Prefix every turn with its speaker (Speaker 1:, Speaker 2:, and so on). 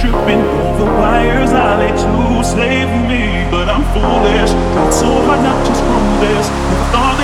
Speaker 1: tripping over wires. I let you slave me, but I'm foolish. It's so hard not to screw this. Thought